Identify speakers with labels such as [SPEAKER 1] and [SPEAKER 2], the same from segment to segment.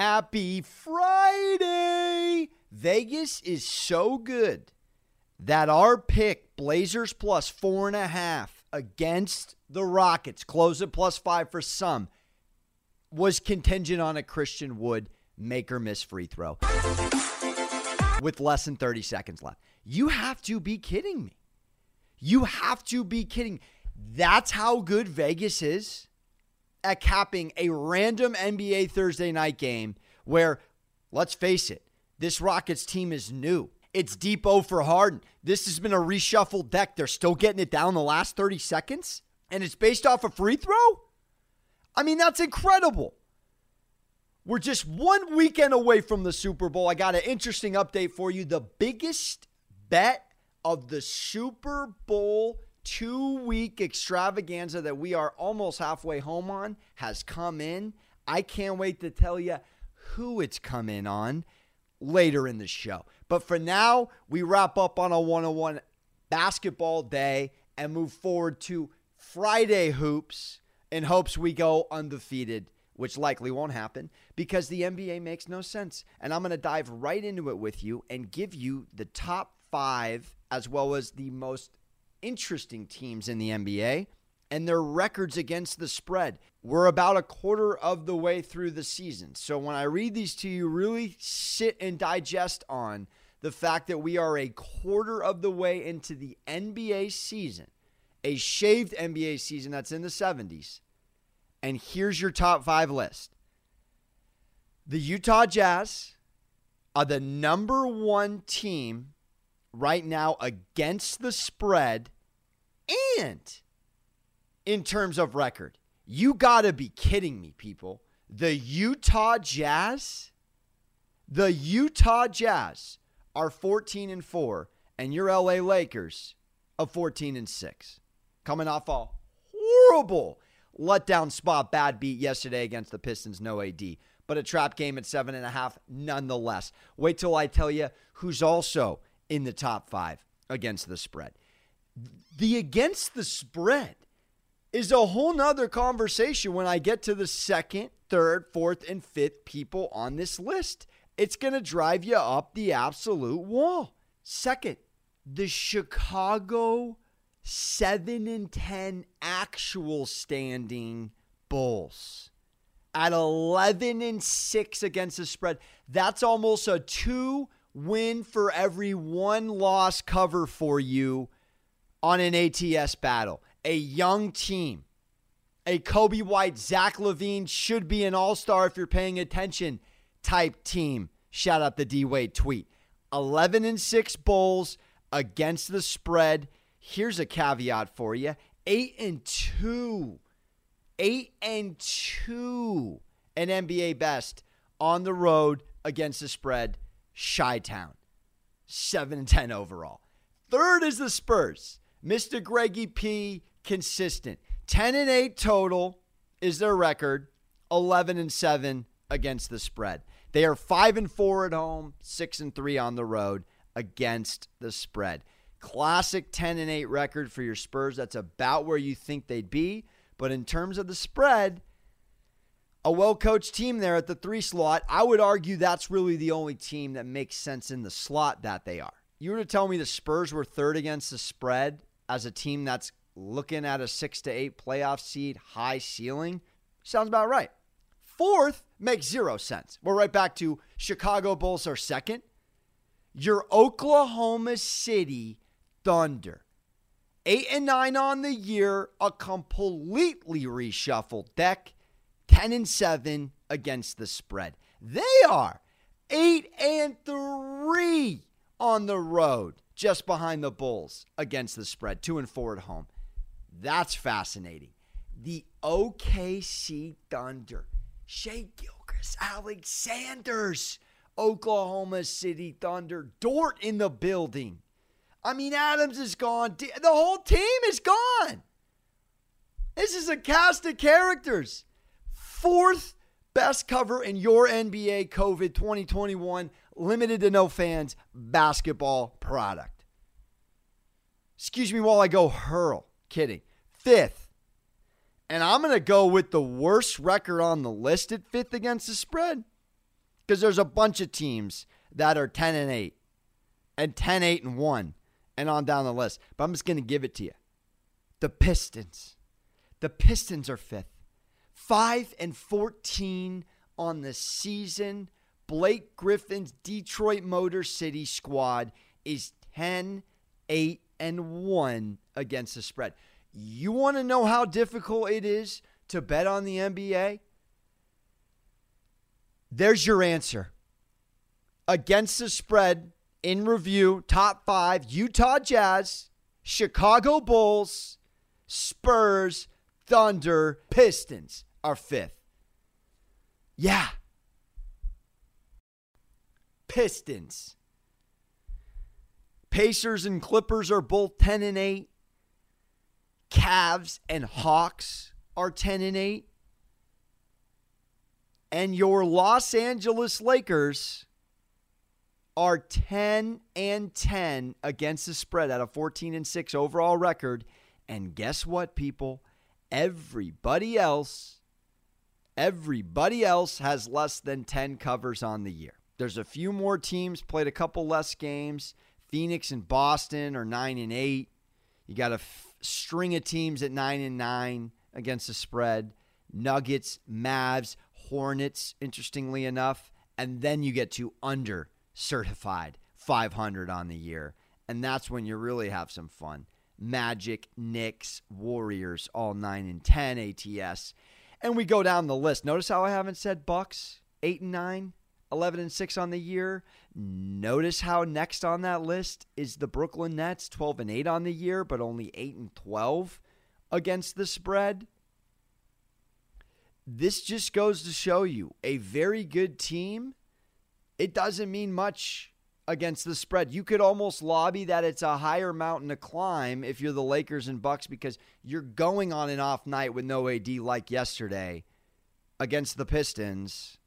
[SPEAKER 1] Happy Friday! Vegas is so good that our pick, Blazers plus four and a half against the Rockets, close at plus five for some, was contingent on a Christian Wood make or miss free throw with less than 30 seconds left. You have to be kidding me. You have to be kidding. That's how good Vegas is at capping a random NBA Thursday night game where, let's face it, this Rockets team is new. It's Depot for Harden. This has been a reshuffled deck. They're still getting it down the last 30 seconds, and it's based off a free throw? I mean, that's incredible. We're just one weekend away from the Super Bowl. I got an interesting update for you. The biggest bet of the Super Bowl two week extravaganza that we are almost halfway home on has come in. I can't wait to tell you who it's come in on later in the show. But for now, we wrap up on a 101 basketball day and move forward to Friday hoops in hopes we go undefeated, which likely won't happen because the NBA makes no sense. And I'm going to dive right into it with you and give you the top five as well as the most interesting teams in the NBA and their records against the spread. We're about a quarter of the way through the season. So when I read these to you, really sit and digest on the fact that we are a quarter of the way into the NBA season, a shaved NBA season that's in the 70s. And here's your top five list the Utah Jazz are the number one team right now against the spread and in terms of record. You got to be kidding me, people. The Utah Jazz, the Utah Jazz are 14 and 4 and your LA Lakers of 14 and 6. Coming off a horrible letdown spot, bad beat yesterday against the Pistons, no AD, but a trap game at seven and a half nonetheless. Wait till I tell you who's also in the top five against the spread. The against the spread is a whole nother conversation when I get to the second, third, fourth, and fifth people on this list. It's going to drive you up the absolute wall. Second, the Chicago 7 and 10 actual standing Bulls at 11 and 6 against the spread. That's almost a 2 win for every one loss cover for you on an ATS battle. A young team. A Coby White, Zach LaVine should be an all star if you're paying attention type team. Shout out the D Wade tweet. 11 and 6 Bulls against the spread. Here's a caveat for you 8 and 2. 8 and 2. An NBA best on the road against the spread. Chi Town. 7 and 10 overall. Third is the Spurs. Mr. Greggy P consistent. 10 and 8 total is their record. 11 and 7 against the spread. They are 5 and 4 at home, 6 and 3 on the road against the spread. Classic 10 and 8 record for your Spurs. That's about where you think they'd be, but in terms of the spread, a well coached team there at the three slot. I would argue that's really the only team that makes sense in the slot that they are. You were to tell me the Spurs were third against the spread as a team that's looking at a six to eight playoff seed, high ceiling, sounds about right. Fourth makes zero sense. We're right back to Chicago Bulls are second. Your Oklahoma City Thunder. Eight and nine on the year, a completely reshuffled deck 10 and 7 against the spread. They are 8 and 3 on the road, just behind the Bulls against the spread, 2 and 4 at home. That's fascinating. The OKC Thunder, Shai Gilgeous-Alexander's Oklahoma City Thunder, Dort in the building. I mean, Adams is gone. The whole team is gone. This is a cast of characters fourth best cover in your NBA COVID 2021 limited to no fans basketball product. Excuse me while I go hurl. Kidding. Fifth. And I'm going to go with the worst record on the list at fifth against the spread. because there's a bunch of teams that are 10 and 8 and 10 8 and 1 and on down the list. But I'm just going to give it to you. The Pistons. The Pistons are fifth. 5 and 14 on the season. Blake Griffin's Detroit Motor City squad is 10 8 and 1 against the spread. You want to know how difficult it is to bet on the NBA? There's your answer. Against the spread in review, top five Utah Jazz, Chicago Bulls, Spurs, Thunder, Pistons are fifth. Yeah. Pistons. Pacers and Clippers are both 10 and 8. Cavs and Hawks are 10 and 8. And your Los Angeles Lakers are 10 and 10 against the spread at a 14 and 6 overall record. And guess what, people? Everybody else, everybody else has less than 10 covers on the year. There's a few more teams played a couple less games. Phoenix and Boston are 9 and 8. You got a f- string of teams at 9 and 9 against the spread. Nuggets, Mavs, Hornets, interestingly enough, and then you get to under certified 500 on the year. And that's when you really have some fun. Magic, Knicks, Warriors, all 9 and 10 ATS. And we go down the list. Notice how I haven't said Bucks, 8 and 9, 11 and 6 on the year. Notice how next on that list is the Brooklyn Nets, 12 and 8 on the year, but only 8 and 12 against the spread. This just goes to show you a very good team. It doesn't mean much against the spread. You could almost lobby that it's a higher mountain to climb if you're the Lakers and Bucks because you're going on an off night with no AD like yesterday against the Pistons.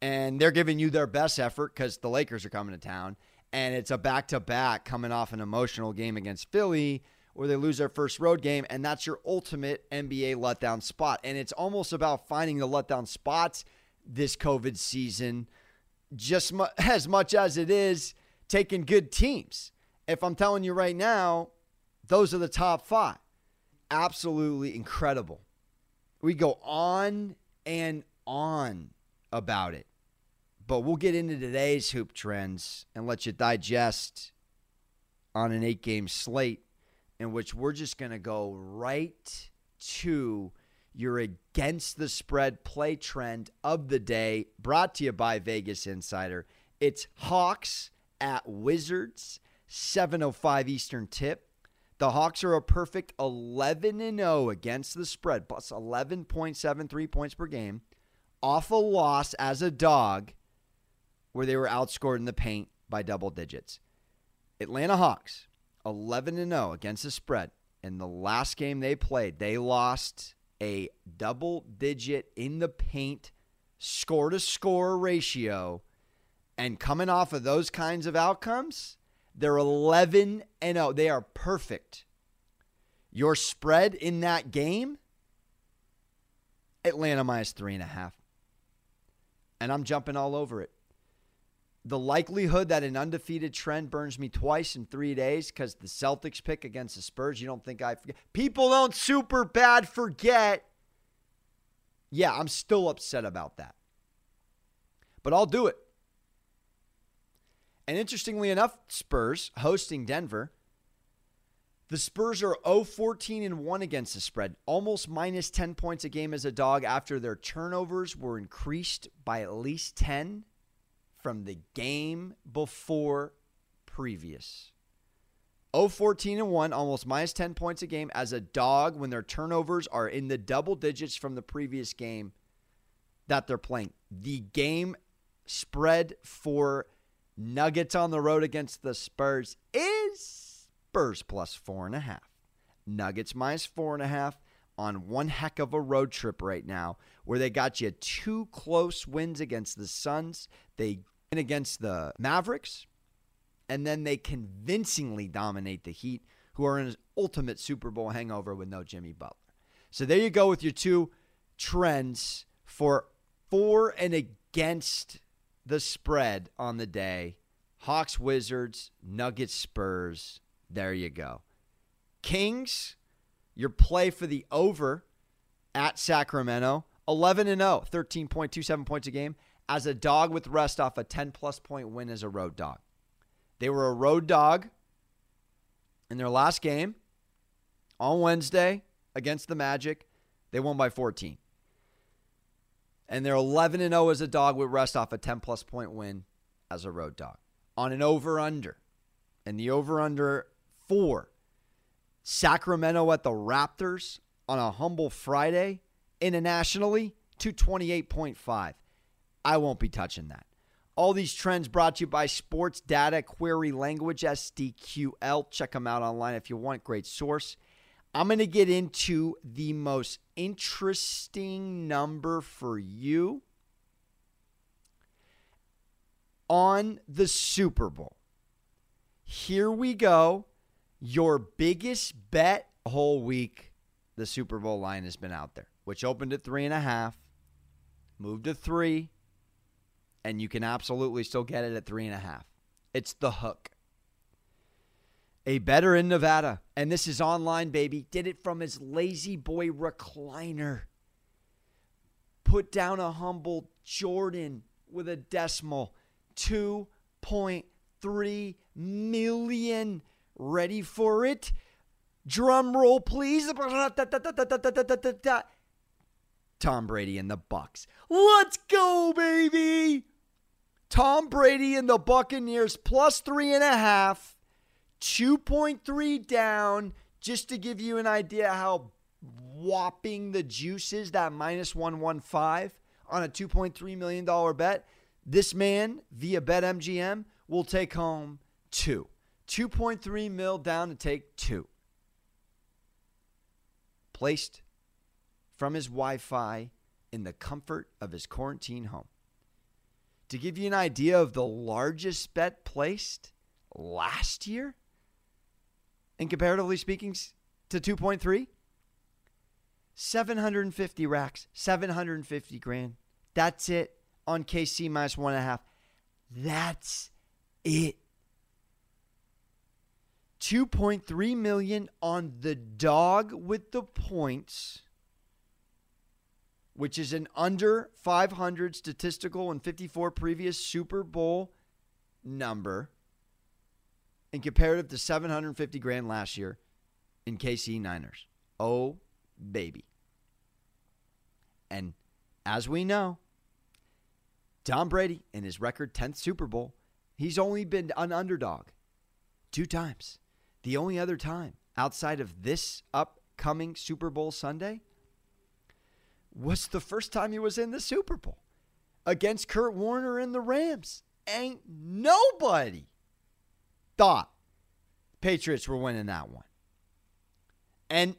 [SPEAKER 1] And they're giving you their best effort because the Lakers are coming to town. And it's a back to back coming off an emotional game against Philly where they lose their first road game, and that's your ultimate NBA letdown spot. And it's almost about finding the letdown spots this COVID season, just mu- as much as it is taking good teams. If I'm telling you right now, those are the top five. Absolutely incredible. We go on and on about it. But we'll get into today's hoop trends and let you digest on an eight game slate in which we're just going to go right to your against the spread play trend of the day, brought to you by Vegas Insider. It's Hawks at Wizards, 7:05 Eastern tip. The Hawks are a perfect 11 and 0 against the spread, plus 11.73 points per game, off a loss as a dog where they were outscored in the paint by double digits. Atlanta Hawks 11 and 0 against the spread. In the last game they played, they lost a double digit in the paint score to score ratio. And coming off of those kinds of outcomes, they're 11 and 0. They are perfect. Your spread in that game, Atlanta minus three and a half. And I'm jumping all over it the likelihood that an undefeated trend burns me twice in three days because the Celtics pick against the Spurs, you don't think I forget? People don't super bad forget. Yeah, I'm still upset about that. But I'll do it. And interestingly enough, Spurs hosting Denver. The Spurs are 0 14 and 1 against the spread, almost minus 10 points a game as a dog after their turnovers were increased by at least 10 from the game before previous. 0 14 and 1, almost minus 10 points a game as a dog when their turnovers are in the double digits from the previous game that they're playing. The game spread for Nuggets on the road against the Spurs is Spurs plus four and a half. Nuggets minus four and a half on one heck of a road trip right now where they got you two close wins against the Suns. They win against the Mavericks, and then they convincingly dominate the Heat, who are in an ultimate Super Bowl hangover with no Jimmy Butler. So there you go with your two trends for for and against the spread on the day. Hawks, Wizards, Nuggets, Spurs. There you go. Kings, your play for the over at Sacramento, 11 and 0, 13.27 points a game as a dog with rest off a 10 plus point win as a road dog. They were a road dog in their last game on Wednesday against the Magic. They won by 14. And they're 11 and 0 as a dog with rest off a 10 plus point win as a road dog on an over under. And the over under four. Sacramento at the Raptors on a humble Friday internationally, 228.5. I won't be touching that. All these trends brought to you by Sports Data Query Language SDQL. Check them out online if you want. Great source. I'm going to get into the most interesting number for you on the Super Bowl. Here we go. Your biggest bet whole week. The Super Bowl line has been out there, which opened at three and a half, moved to three, and you can absolutely still get it at three and a half. It's the hook. A bettor in Nevada, and this is online, baby. Did it from his La-Z-Boy recliner. Put down a humble Jordan with a decimal. 2.3 million. Ready for it? Drum roll, please. Tom Brady and the Bucs. Let's go, baby. Tom Brady and the Buccaneers plus three and a half, 2.3 down, just to give you an idea how whopping the juice is that minus 115 on a $2.3 million bet. This man, via BetMGM, will take home two. 2.3 mil down to take two. Placed from his Wi Fi in the comfort of his quarantine home. To give you an idea of the largest bet placed last year, and comparatively speaking to 2.3, 750 racks, 750 grand. That's it on KC minus one and a half. That's it. 2.3 million on the dog with the points which is an under 500 statistical and 54 previous Super Bowl number, in comparative to 750 grand last year in KC Niners. Oh, baby. And as we know, Tom Brady in his record 10th Super Bowl, he's only been an underdog two times. The only other time outside of this upcoming Super Bowl Sunday was the first time he was in the Super Bowl against Kurt Warner and the Rams. Ain't nobody thought Patriots were winning that one. And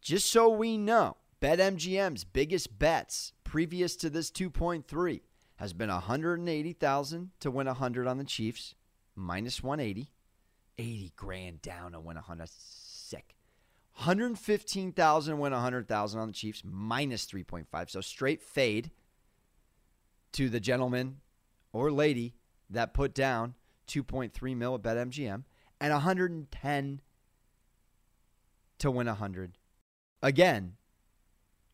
[SPEAKER 1] just so we know, BetMGM's biggest bets previous to this 2.3 has been 180,000 to win 100 on the Chiefs, minus 180. 80 grand down to win 100. Sick. 115,000 win 100,000 on the Chiefs, minus 3.5. So straight fade to the gentleman or lady that put down 2.3 mil at BetMGM and 110 to win 100. Again,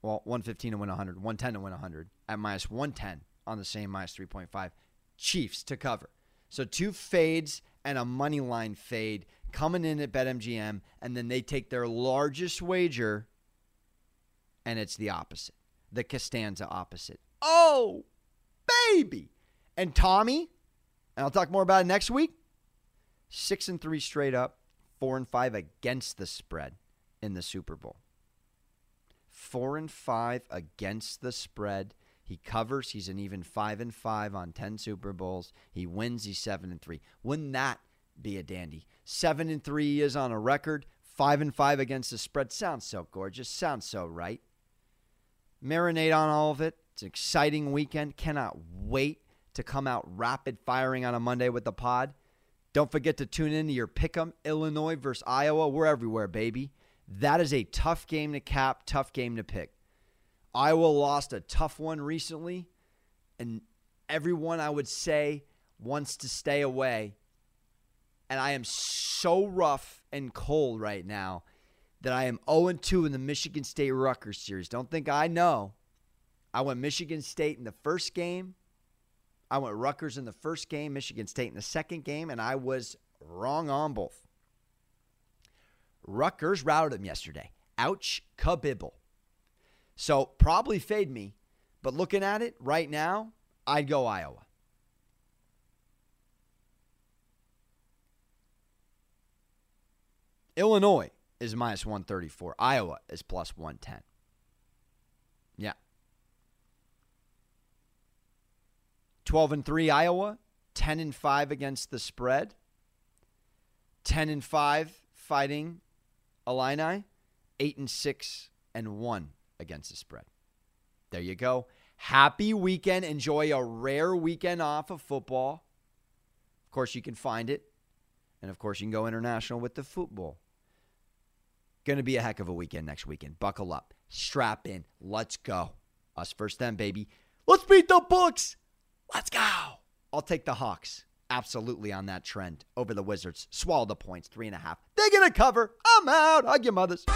[SPEAKER 1] well, 115 to win 100, 110 to win 100 at minus 110 on the same minus 3.5. Chiefs to cover. So two fades and a money line fade coming in at BetMGM, and then they take their largest wager, and it's the opposite, the Costanza opposite. Oh, baby! And Tommy, and I'll talk more about it next week. Six and three straight up, four and five against the spread in the Super Bowl. Four and five against the spread. He covers. He's an even five and five on ten Super Bowls. He wins. He's seven and three. Wouldn't that be a dandy? Seven and three is on a record. Five and five against the spread. Sounds so gorgeous. Sounds so right. Marinate on all of it. It's an exciting weekend. Cannot wait to come out rapid firing on a Monday with the pod. Don't forget to tune in to your pick'em Illinois versus Iowa. We're everywhere, baby. That is a tough game to cap, tough game to pick. Iowa lost a tough one recently, and everyone I would say wants to stay away. And I am so rough and cold right now that I am 0 2 in the Michigan State Rutgers series. Don't think I know. I went Michigan State in the first game. I went Rutgers in the first game, Michigan State in the second game, and I was wrong on both. Rutgers routed them yesterday. Ouch, kabibble. So probably fade me, but looking at it right now, I'd go Iowa. Illinois is minus 134. Iowa is plus 110. Yeah. 12 and 3 Iowa, 10 and 5 against the spread. 10 and 5 fighting Illini, 8 and 6 and 1 against the spread. There you go. Happy weekend. Enjoy a rare weekend off of football. Of course, you can find it. And of course, you can go international with the football. Going to be a heck of a weekend next weekend. Buckle up, strap in, let's go. Us first, then, baby. Let's beat the books. Let's go. I'll take the Hawks absolutely on that trend over the Wizards. Swallow the points, three and a half. They're going to cover. I'm out. Hug your mothers.